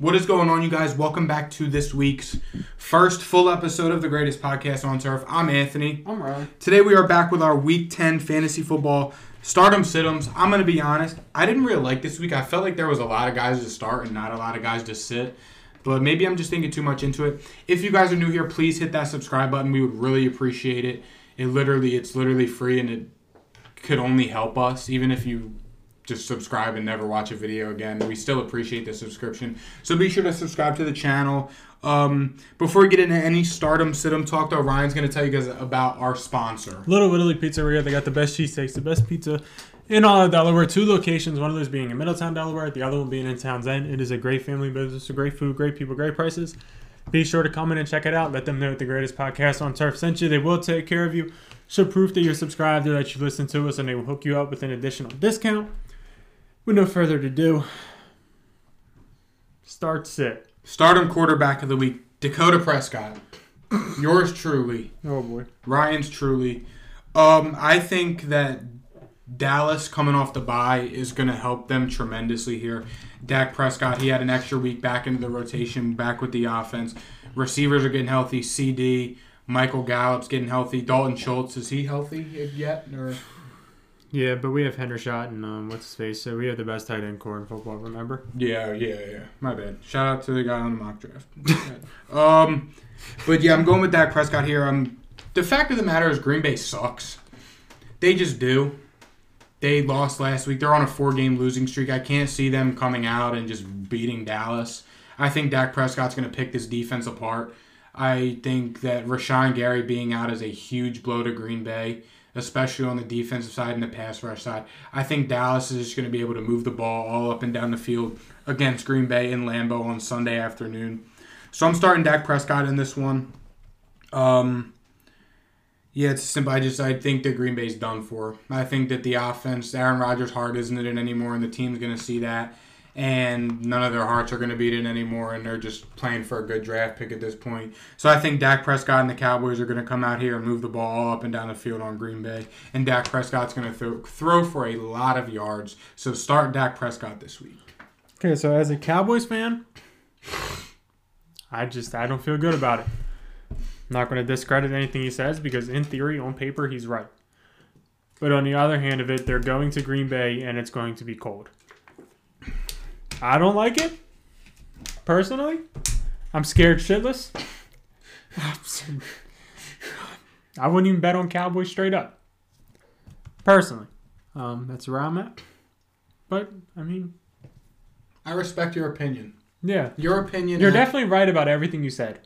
What is going on, you guys? Welcome back to this week's first full episode of the greatest podcast on turf. I'm Anthony. I'm Ryan. Today we are back with our Week 10 fantasy football stardom situms. I'm going to be honest, I didn't really like this week. I felt like there was a lot of guys to start and not a lot of guys to sit. But maybe I'm just thinking too much into it. If you guys are new here, please hit that subscribe button. We would really appreciate it. It literally, it's literally free and it could only help us, even if you just subscribe and never watch a video again. We still appreciate the subscription. So be sure to subscribe to the channel. Um, before we get into any stardom situm talk, though, Ryan's going to tell you guys about our sponsor. Little Italy Pizzeria. They got the best cheesesteaks, the best pizza in all of Delaware. Two locations. One of those being in Middletown, Delaware. The other one being in Townsend. It is a great family business. Great food, great people, great prices. Be sure to come in and check it out. Let them know that the greatest podcast on turf sent you. They will take care of you. Show proof that you're subscribed or that you listen to us, and they will hook you up with an additional discount. With no further ado, start sit. Stardom quarterback of the week, Dakota Prescott. Yours truly, Oh boy. Ryan's truly. Um, I think that Dallas coming off the bye is going to help them tremendously here. Dak Prescott, he had an extra week back into the rotation, back with the offense. Receivers are getting healthy. CeeDee, Michael Gallup's getting healthy. Dalton Schultz, is he healthy yet? Or Yeah, but we have Hendershot and um, what's his face, so we have the best tight end corps in football. Remember? Yeah, yeah, yeah. My bad. Shout out to the guy on the mock draft. um, but yeah, I'm going with Dak Prescott here. Um, the fact of the matter is, Green Bay sucks. They just do. They lost last week. They're on a four-game losing streak. I can't see them coming out and just beating Dallas. I think Dak Prescott's going to pick this defense apart. I think that Rashan Gary being out is a huge blow to Green Bay, especially on the defensive side and the pass rush side. I think Dallas is just going to be able to move the ball all up and down the field against Green Bay in Lambeau on Sunday afternoon. So I'm starting Dak Prescott in this one. Um, yeah, it's simple. I just I think that Green Bay's done for. I think that the offense, Aaron Rodgers' heart isn't in it anymore, and the team's going to see that. And none of their hearts are going to beat it anymore, and they're just playing for a good draft pick at this point. So I think Dak Prescott and the Cowboys are going to come out here and move the ball all up and down the field on Green Bay. And Dak Prescott's going to throw, throw for a lot of yards. So start Dak Prescott this week. Okay, so as a Cowboys fan, I just I don't feel good about it. I'm not going to discredit anything he says because in theory, on paper, he's right. But on the other hand of it, they're going to Green Bay and it's going to be cold. I don't like it. Personally, I'm scared shitless. I wouldn't even bet on Cowboys straight up. Personally, um, that's where I'm at. But I mean, I respect your opinion. yeah, Your opinion. You're definitely right about everything you said.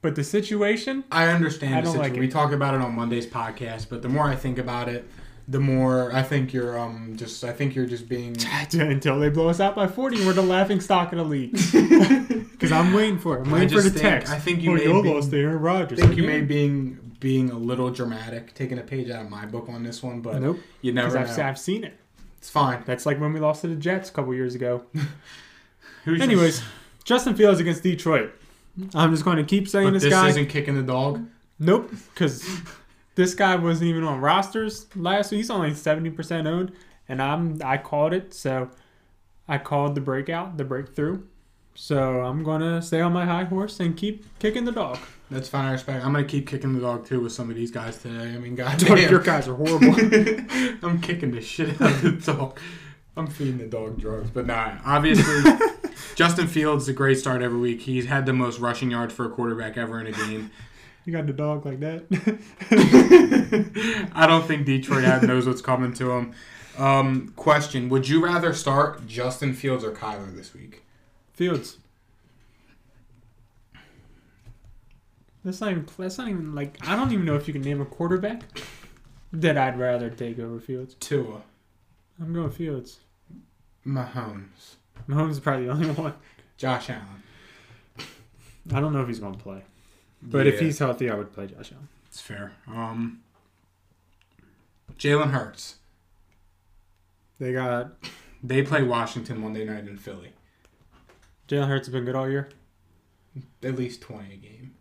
But the situation, I understand. I the don't like it. We talk about it on Monday's podcast, but the more I think about it, the more I think you're um just I think you're just being. until they blow us out by 40, we're the laughing stock of the league. Because I'm waiting for it. I'm waiting for the think- text. I think you oh, may lost to Aaron I think you may being being a little dramatic, taking a page out of my book on this one, but Nope. you never I've. I've seen it. It's fine. That's like when we lost to the Jets a couple years ago. Who's Anyways, Justin Fields against Detroit. I'm just going to keep saying but this, this guy. isn't kicking the dog. Nope, because this guy wasn't even on rosters last week. He's only seventy percent owned, and I'm I called it. So I called the breakout, the breakthrough. So I'm gonna stay on my high horse and keep kicking the dog. That's fine. I respect. I'm gonna keep kicking the dog too with some of these guys today. I mean, Dog, your guys are horrible. I'm kicking the shit out of the dog. I'm feeding the dog drugs, but nah. Obviously, Justin Fields is a great start every week. He's had the most rushing yards for a quarterback ever in a game. You got the dog like that. I don't think Detroit knows what's coming to him. Um, question: Would you rather start Justin Fields or Kyler this week? Fields. That's not even. That's not even like. I don't even know if you can name a quarterback that I'd rather take over Fields. Tua, I'm going Fields. Mahomes, Mahomes is probably the only one. Josh Allen. I don't know if he's going to play. But if he's healthy, I would play Josh Allen. it's fair. Um, Jalen Hurts. They got They play Washington Monday night in Philly. Jalen Hurts has been good all year. At least twenty a game.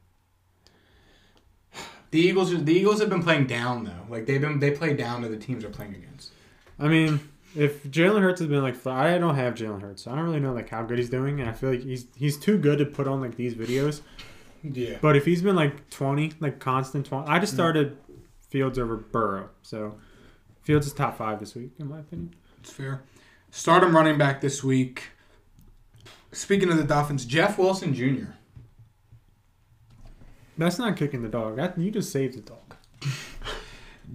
The Eagles, the Eagles have been playing down though. Like they've been, they play down to the teams they're playing against. I mean, if Jalen Hurts has been like, I don't have Jalen Hurts, so I don't really know like how good he's doing, and I feel like he's he's too good to put on like these videos. Yeah. But if he's been like twenty, like constant twenty, I just mm. started Fields over Burrow, so Fields is top five this week in my opinion. It's fair. Stardom running back this week. Speaking of the Dolphins, Jeff Wilson Jr. That's not kicking the dog. That you just saved the dog.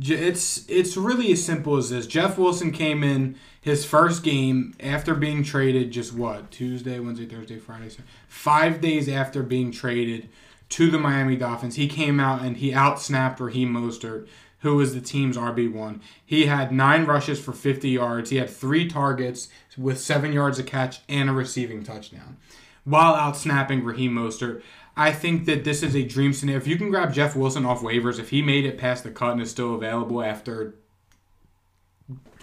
It's it's really as simple as this. Jeff Wilson came in his first game after being traded. Just what Tuesday, Wednesday, Thursday, Friday, five days after being traded to the Miami Dolphins. He came out and he outsnapped Raheem Mostert, who was the team's RB one. He had nine rushes for 50 yards. He had three targets with seven yards a catch and a receiving touchdown, while outsnapping Raheem Mostert. I think that this is a dream scenario. If you can grab Jeff Wilson off waivers, if he made it past the cut and is still available after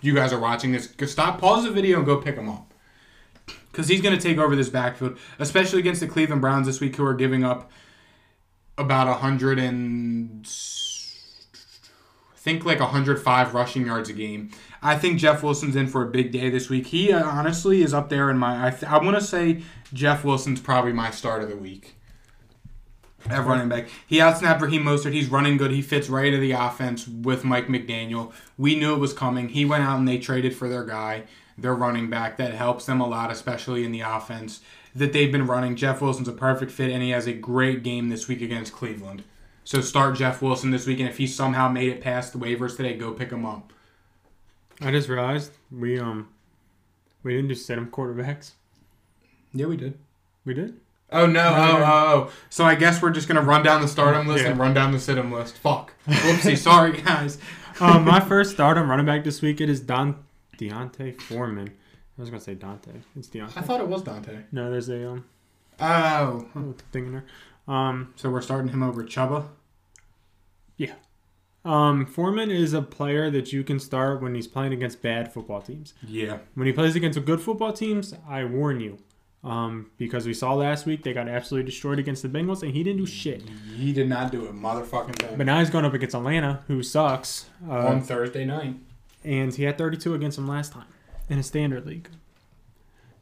you guys are watching this, stop, pause the video, and go pick him up. Because he's going to take over this backfield, especially against the Cleveland Browns this week, who are giving up about a hundred and I think like 105 rushing yards a game. I think Jeff Wilson's in for a big day this week. He uh, honestly is up there in my. I, th- I want to say Jeff Wilson's probably my start of the week. At running back, he outsnapped Raheem Mostert. He's running good. He fits right into the offense with Mike McDaniel. We knew it was coming. He went out and they traded for their guy, their running back. That helps them a lot, especially in the offense that they've been running. Jeff Wilson's a perfect fit, and he has a great game this week against Cleveland. So start Jeff Wilson this week, and if he somehow made it past the waivers today, go pick him up. I just realized we um we didn't just sit him quarterbacks. Yeah, we did. We did. Oh no! Oh, oh, oh! So I guess we're just gonna run down the stardom list Yeah. and run down the sit-em list. Fuck. Whoopsie. Sorry, guys. um, my first stardom running back this week it is Don D'Onta Foreman. I was gonna say Dante. It's I thought it was Dante. No, there's a um Oh. thing in there. Um, So we're starting him over Chuba. Yeah. Um, Foreman is a player that you can start when he's playing against bad football teams. Yeah. When he plays against good football teams, I warn you, um, because we saw last week they got absolutely destroyed against the Bengals, and he didn't do shit. He did not do a motherfucking thing. But now he's going up against Atlanta, who sucks, uh, on Thursday night. and he had 32 against them last time in a standard league.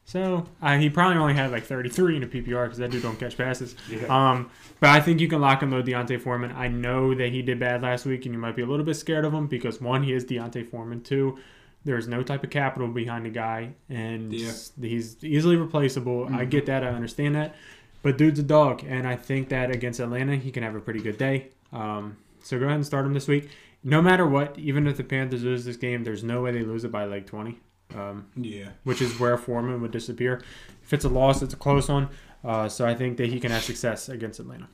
So uh, he probably only had like 33 in a PPR because that dude don't catch passes. Yeah. Um, but I think you can lock and load D'Onta Foreman. I know that he did bad last week, and you might be a little bit scared of him because one, he is D'Onta Foreman. Two, there's no type of capital behind the guy, and Yeah. he's easily replaceable. I get that. I understand that. But dude's a dog, and I think that against Atlanta, he can have a pretty good day. Um, so go ahead and start him this week. No matter what, even if the Panthers lose this game, there's no way they lose it by like 20. Um, yeah. which is where Foreman would disappear. If it's a loss, it's a close one. Uh, so I think that he can have success against Atlanta.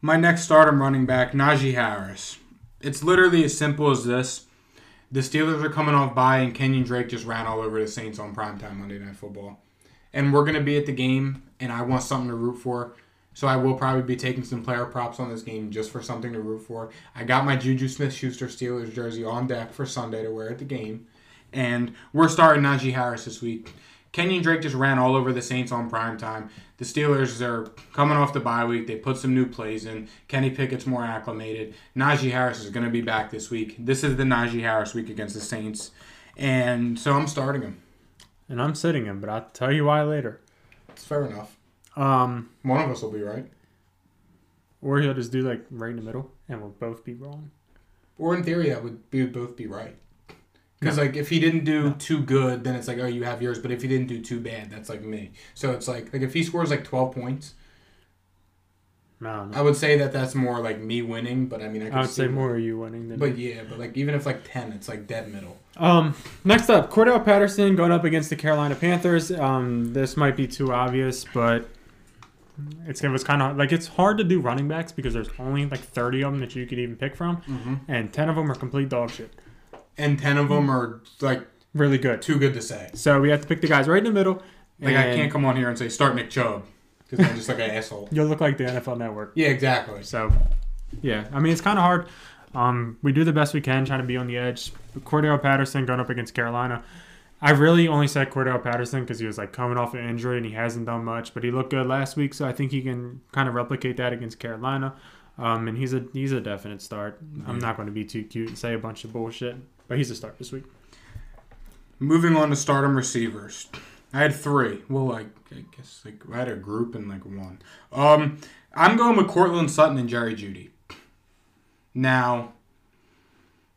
My next stardom running back, Najee Harris. It's literally as simple as this. The Steelers are coming off by, and Kenyan Drake just ran all over the Saints on primetime Monday Night Football. And we're going to be at the game, and I want something to root for. So I will probably be taking some player props on this game just for something to root for. I got my Juju Smith Schuster Steelers jersey on deck for Sunday to wear at the game. And we're starting Najee Harris this week. Kenyan Drake just ran all over the Saints on primetime. The Steelers are coming off the bye week. They put some new plays in. Kenny Pickett's more acclimated. Najee Harris is going to be back this week. This is the Najee Harris week against the Saints. And so I'm starting him. And I'm sitting him, but I'll tell you why later. It's fair enough. Um, One of us will be right. or he'll just do like right in the middle, and we'll both be wrong. Or in theory, that would be, both be right. Because like if he didn't do too good, then it's like oh you have yours. But if he didn't do too bad, that's like me. So it's like like if he scores like 12 points, I don't. I would say that that's more like me winning. But I mean I, I could would say more you winning than But me. yeah, but like even if like 10, it's like dead middle. Um, next up, Cordarrelle Patterson going up against the Carolina Panthers. Um, this might be too obvious, but it's it was kind of like it's hard to do running backs because there's only like 30 of them that you could even pick from, Mm-hmm. and 10 of them are complete dog shit. And 10 of them are like Really good. too good to say. So we have to pick the guys right in the middle. Like I can't come on here and say start Nick Chubb because I'm just like an asshole. You'll look like the NFL Network. Yeah, exactly. So, yeah, I mean it's kind of hard. Um, we do the best we can, trying to be on the edge. Cordarrelle Patterson going up against Carolina. I really only said Cordarrelle Patterson because he was like coming off an injury and he hasn't done much, but he looked good last week, so I think he can kind of replicate that against Carolina. Um, and he's a he's a definite start. I'm not going to be too cute and say a bunch of bullshit, but he's a start this week. Moving on to stardom receivers. I had three. Well, I guess like I had a group and like one. Um, I'm going with Courtland Sutton and Jerry Jeudy. Now,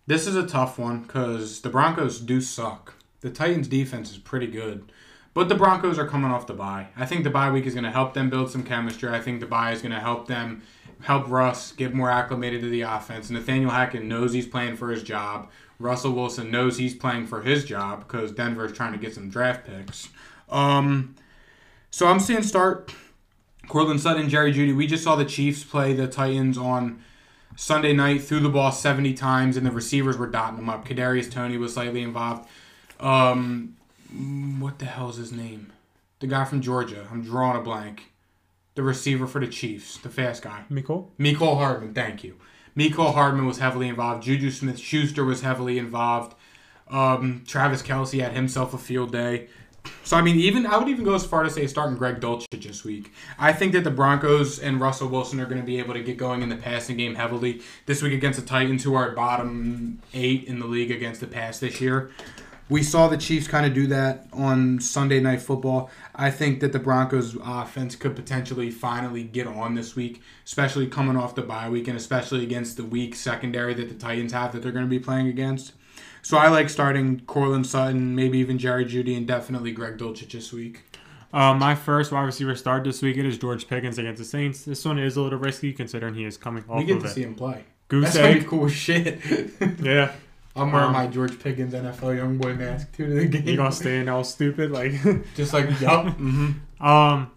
this is a tough one because the Broncos do suck. The Titans' defense is pretty good, but the Broncos are coming off the bye. I think the bye week is going to help them build some chemistry. I think the bye is going to help them help Russ get more acclimated to the offense. Nathaniel Hackett knows he's playing for his job. Russell Wilson knows he's playing for his job because Denver is trying to get some draft picks. Um, so I'm seeing start Courtland Sutton, Jerry Jeudy. We just saw the Chiefs play the Titans on Sunday night, threw the ball 70 times, and the receivers were dotting them up. Kadarius Toney was slightly involved. Um, what the hell is his name? The guy from Georgia. I'm drawing a blank. The receiver for the Chiefs, the fast guy. Mecole? Mecole Hardman, thank you. Mecole Hardman was heavily involved. Juju Smith Schuster was heavily involved. Um, Travis Kelce had himself a field day. So I mean, even I would even go as far to say starting Greg Dulcich this week. I think that the Broncos and Russell Wilson are going to be able to get going in the passing game heavily this week against the Titans, who are bottom eight in the league against the pass this year. We saw the Chiefs kind of do that on Sunday Night Football. I think that the Broncos offense could potentially finally get on this week, especially coming off the bye week and especially against the weak secondary that the Titans have that they're going to be playing against. So I like starting Courtland Sutton, maybe even Jerry Jeudy, and definitely Greg Dulcich this week. Uh, my first wide receiver start this week it is George Pickens against the Saints. This one is a little risky considering he is coming off We get of to it. see him play. Goose That's egg. cool shit. Yeah, I'm wearing Um, my George Pickens NFL young boy mask too to the game. you gonna stay in all stupid like. Just like yup. mm-hmm. Um,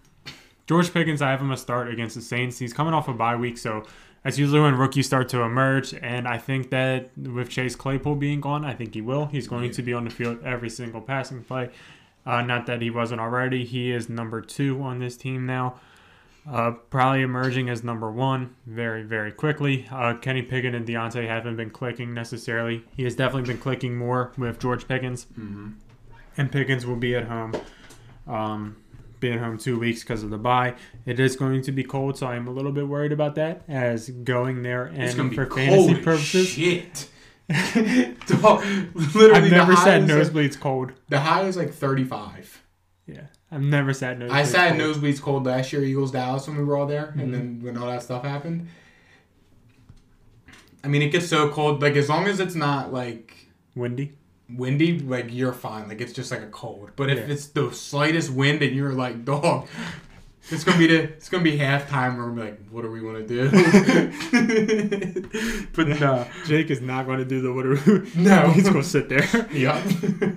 George Pickens, I have him a start against the Saints. He's coming off a bye week, so that's usually when rookies start to emerge. And I think that with Chase Claypool being gone, I think he will. He's going to be on the field every single passing play. Uh, not that he wasn't already. He is number two on this team now. Uh, probably emerging as number one very, very quickly. Uh, Kenny Pickett and Diontae haven't been clicking necessarily. He has definitely been clicking more with George Pickens Mm-hmm. and Pickens will be at home. Um, being home two weeks because of the bye. It is going to be cold, so I'm a little bit worried about that. As going there and It's be for fantasy as purposes, shit. Dog, Literally, I've never said is like- nosebleeds cold. The high is like 35. Yeah, I've never sat nosebleeds. I sat cold. nosebleeds cold last year, Eagles Dallas, when we were all there, Mhm. and then when all that stuff happened. I mean, it gets so cold. Like as long as it's not like windy. windy, like you're fine. Like it's just like a cold. But if Yeah. it's the slightest wind and you're like, dog, it's gonna be the it's gonna be halftime where we're like, what do we want to do? but no, Jake is not going to do the whatever. No. he's to sit there. yeah.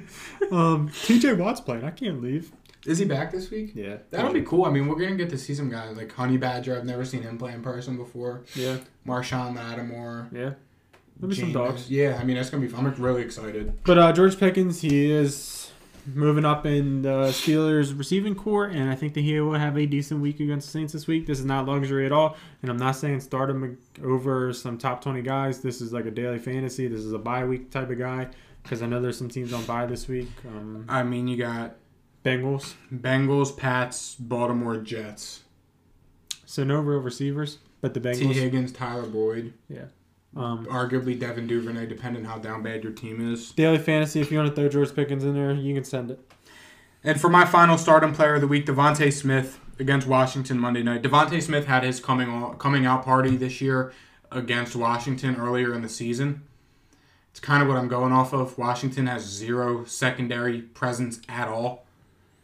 Um, T.J. Watt's playing. I can't leave. Is he back this week? Yeah, That'll be cool. I mean, we're gonna get to see some guys like Honey Badger. I've never seen him play in person before. Yeah, Marshon Lattimore. yeah. There'll some dogs. Yeah, I mean that's gonna be. fun. I'm really excited. But uh, George Pickens, he is moving up in the Steelers receiving corps, and I think that he will have a decent week against the Saints this week. This is not luxury at all, and I'm not saying start him over some top 20 guys. This is like a daily fantasy. This is a bye week type of guy because I know there's some teams on bye this week. Um, I mean, you got Bengals, Bengals, Pats, Baltimore, Jets. so no real receivers, but the Bengals. Tee Higgins, Tyler Boyd, Um, arguably Devin Duvernay, depending how down bad your team is. daily fantasy. If you want to throw George Pickens in there, you can send it. And for my final stardom player of the week, DeVonta Smith against Washington Monday night. DeVonta Smith had his coming out, coming out party this year against Washington earlier in the season. It's kind of what I'm going off of. Washington has zero secondary presence at all,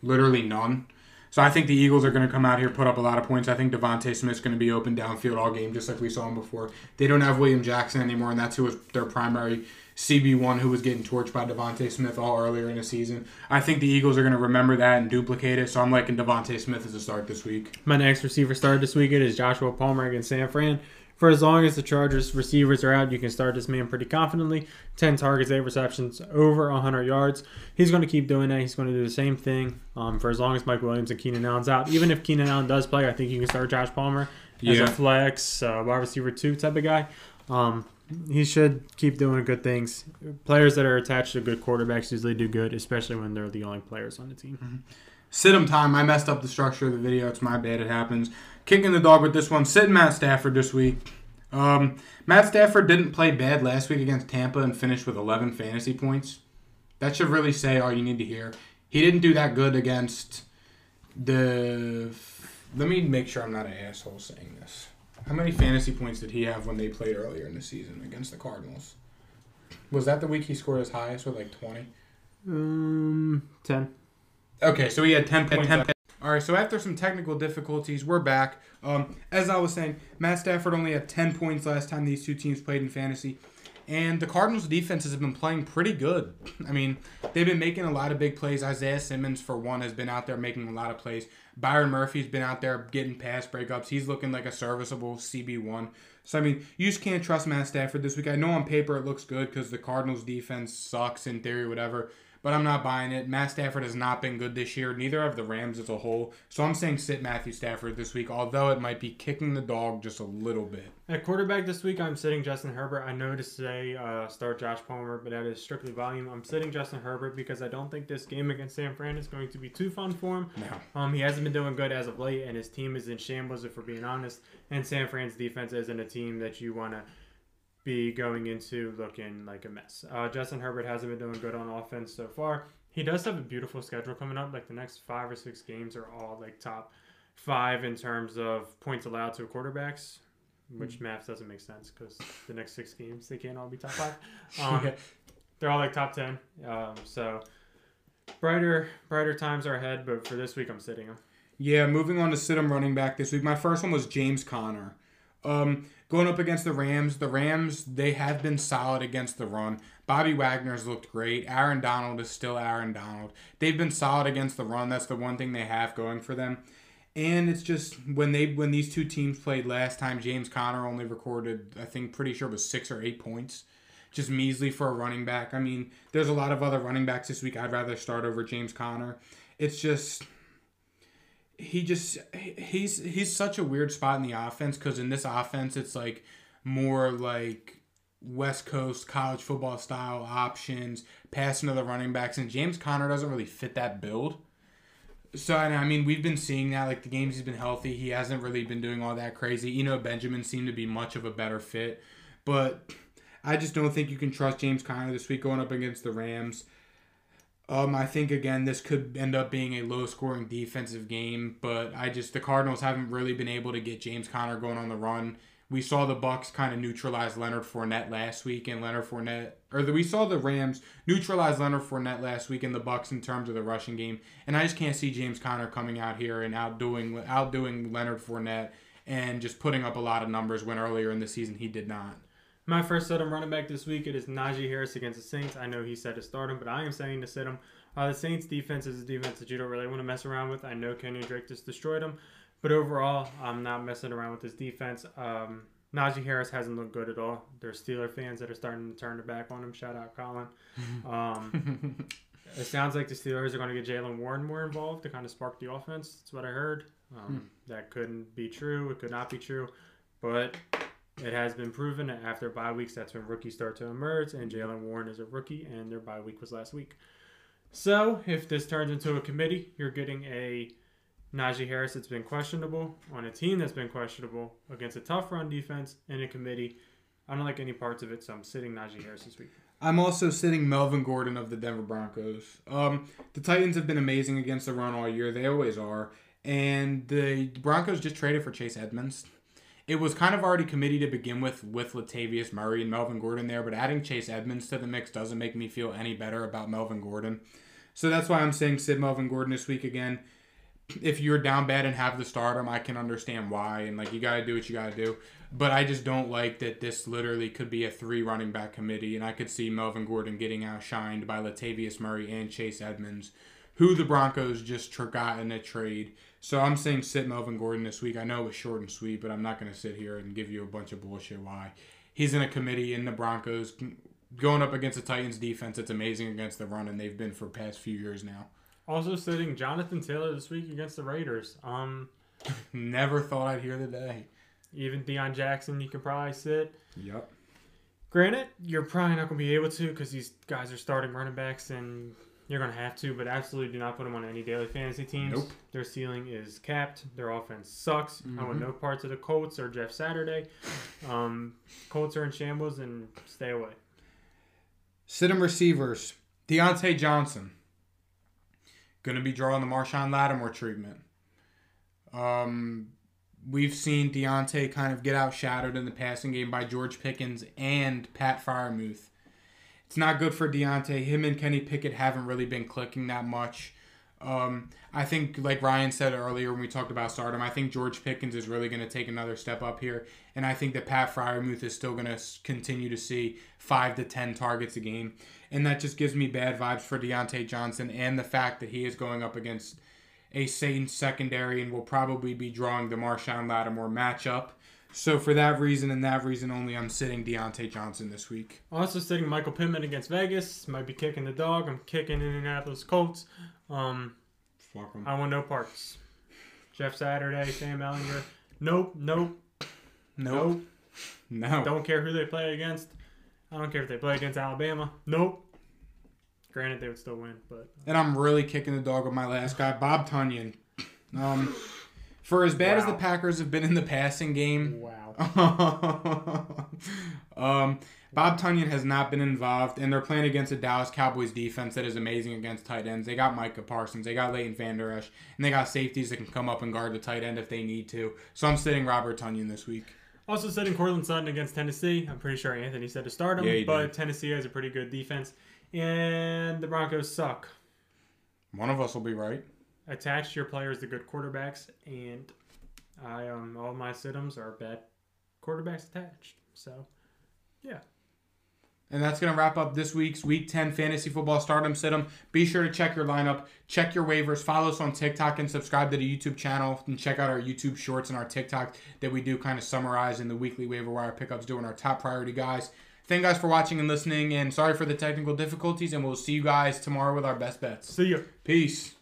literally none. So I think the Eagles are going to come out here put up a lot of points. I think DeVonta Smith's going to be open downfield all game, just like we saw him before. They don't have William Jackson anymore, and that's who was their primary CB1 who was getting torched by DeVonta Smith all earlier in the season. I think the Eagles are going to remember that and duplicate it, so I'm liking DeVonta Smith as a start this week. My next receiver start this weekend is Joshua Palmer against San Fran. For as long as the Chargers receivers are out, you can start this man pretty confidently. 10 targets, 8 receptions, over 100 yards. He's going to keep doing that. He's going to do the same thing um, for as long as Mike Williams and Keenan Allen's out. Even if Keenan Allen does play, I think you can start Josh Palmer as Yeah. a flex, uh, wide receiver 2 type of guy. Um, he should keep doing good things. Players that are attached to good quarterbacks usually do good, especially when they're the only players on the team. Sit 'em time. I messed up the structure of the video. It's my bad. It happens. Kicking the dog with this one. Sitting Matt Stafford this week. Um, Matt Stafford didn't play bad last week against Tampa and finished with 11 fantasy points. That should really say all you need to hear. He didn't do that good against the. Let me make sure I'm not an asshole saying this. How many fantasy points did he have when they played earlier in the season against the Cardinals? Was that the week he scored his highest with like 20? Um, ten. Okay, so he had 10 points. 10 All right, so after some technical difficulties, we're back. Um, as I was saying, Matt Stafford only had 10 points last time these two teams played in fantasy. And the Cardinals' defenses have been playing pretty good. I mean, they've been making a lot of big plays. Isaiah Simmons, for one, has been out there making a lot of plays. Byron Murphy's been out there getting pass breakups. He's looking like a serviceable CB1. So, I mean, you just can't trust Matt Stafford this week. I know on paper it looks good because the Cardinals' defense sucks in theory, whatever but I'm not buying it. Matt Stafford has not been good this year. Neither have the Rams as a whole. So I'm saying sit Matthew Stafford this week, although it might be kicking the dog just a little bit. At quarterback this week, I'm sitting Justin Herbert. I know to say uh, start Josh Palmer, but that is strictly volume. I'm sitting Justin Herbert because I don't think this game against San Fran is going to be too fun for him. No. Um, he hasn't been doing good as of late, and his team is in shambles, if we're being honest. And San Fran's defense isn't a team that you want to be going into looking like a mess. Uh, Justin Herbert hasn't been doing good on offense so far. He does have a beautiful schedule coming up. Like the next five or six games are all like top five in terms of points allowed to quarterbacks, which math doesn't make sense because the next six games they can't all be top five. Um, Yeah. They're all like top ten. Um, so brighter brighter times are ahead, but for this week I'm sitting him. Yeah, moving on to sit him running back this week. My first one was James Conner. Um, going up against the Rams, the Rams they have been solid against the run. Bobby Wagner's looked great. Aaron Donald is still Aaron Donald. They've been solid against the run. That's the one thing they have going for them. And it's just when they when these two teams played last time, James Conner only recorded I think pretty sure it was six or eight points. Just measly for a running back. I mean, there's a lot of other running backs this week I'd rather start over James Conner. It's just he just he's he's such a weird spot in the offense because in this offense it's like more like West Coast college football style options, passing to the running backs, and James Conner doesn't really fit that build. So and I mean we've been seeing that like the games he's been healthy, he hasn't really been doing all that crazy. Eno Benjamin seemed to be much of a better fit, but I just don't think you can trust James Conner this week going up against the Rams. Um, I think again this could end up being a low scoring defensive game, but I just the Cardinals haven't really been able to get James Conner going on the run. We saw the Bucs kind of neutralize Leonard Fournette last week, and Leonard Fournette, or the, we saw the Rams neutralize Leonard Fournette last week in the Bucs in terms of the rushing game, and I just can't see James Conner coming out here and outdoing outdoing Leonard Fournette and just putting up a lot of numbers when earlier in the season he did not. My first set him running back this week it is Najee Harris against the Saints. I know he said to start him, but I am saying to sit him. Uh, the Saints defense is a defense that you don't really want to mess around with. I know Kenyan Drake just destroyed him, but overall, I'm not messing around with this defense. Um, Najee Harris hasn't looked good at all. There's Steeler fans that are starting to turn their back on him. Shout out Colin. Um, it sounds like the Steelers are going to get Jaylen Warren more involved to kind of spark the offense. That's what I heard. Um, that couldn't be true. It could not be true, but it has been proven that after bye weeks, that's when rookies start to emerge, and Jaylen Warren is a rookie, and their bye week was last week. So, if this turns into a committee, you're getting a Najee Harris that's been questionable on a team that's been questionable against a tough run defense in a committee. I don't like any parts of it, so I'm sitting Najee Harris this week. I'm also sitting Melvin Gordon of the Denver Broncos. Um, the Titans have been amazing against the run all year. They always are. And the Broncos just traded for Chase Edmonds. It was kind of already committee to begin with with Latavius Murray and Melvin Gordon there, but adding Chase Edmonds to the mix doesn't make me feel any better about Melvin Gordon. So that's why I'm saying Sid Melvin Gordon this week again. If you're down bad and have the stardom, I can understand why, and like you got to do what you got to do. But I just don't like that this literally could be a three running back committee, and I could see Melvin Gordon getting outshined by Latavius Murray and Chase Edmonds, who the Broncos just got in a trade. So I'm saying sit Melvin Gordon this week. I know it was short and sweet, but I'm not going to sit here and give you a bunch of bullshit why. He's in a committee in the Broncos going up against the Titans defense. It's amazing against the run, and they've been for past few years now. Also sitting Jonathan Taylor this week against the Raiders. Um, Never thought I'd hear the day. even Deon Jackson, you could probably sit. Yep. Granted, you're probably not going to be able to because these guys are starting running backs and you're going to have to, but absolutely do not put them on any daily fantasy teams. Nope. Their ceiling is capped. Their offense sucks. I want no parts of the Colts or Jeff Saturday. Um, Colts are in shambles and stay away. Sit 'em receivers. Diontae Johnson. Going to be drawing the Marshon Lattimore treatment. Um, we've seen Diontae kind of get outshadowed in the passing game by George Pickens and Pat Freiermuth. It's not good for Diontae. Him and Kenny Pickett haven't really been clicking that much. Um, I think, like Ryan said earlier when we talked about stardom, I think George Pickens is really going to take another step up here, and I think that Pat Freiermuth is still going to continue to see five to ten targets a game, and that just gives me bad vibes for Diontae Johnson and the fact that he is going up against a Saints secondary and will probably be drawing the Marshon Lattimore matchup. So for that reason and that reason only, I'm sitting Diontae Johnson this week. Also sitting Michael Pittman against Vegas. Might be kicking the dog. I'm kicking Indianapolis Colts. Um, Fuck him. I want no parts. Jeff Saturday, Sam Ehlinger. Nope, nope, Nope. nope. No. Don't care who they play against. I don't care if they play against Alabama. Nope. Granted, they would still win, but And I'm really kicking the dog with my last guy, Bob Tonyan. Um, for as bad as the Packers have been in the passing game, wow. um, Bob Tonyan has not been involved, and they're playing against a Dallas Cowboys defense that is amazing against tight ends. They got Micah Parsons, they got Leighton Van Der Esch, and they got safeties that can come up and guard the tight end if they need to. So I'm sitting Robert Tonyan this week. Also sitting Courtland Sutton against Tennessee. I'm pretty sure Anthony said to start him, Yeah, but did. Tennessee has a pretty good defense. And the Broncos suck. One of us will be right. Attach your players to good quarterbacks, and I um all my situms are bad quarterbacks attached. So, yeah. And that's going to wrap up this week's Week 10 Fantasy Football Stardom Situm. Be sure to check your lineup, check your waivers, follow us on TikTok, and subscribe to the YouTube channel. And check out our YouTube shorts and our TikTok that we do kind of summarize in the weekly waiver wire pickups, doing our top priority guys. Thank you guys for watching and listening, and sorry for the technical difficulties, and we'll see you guys tomorrow with our best bets. See you. Peace.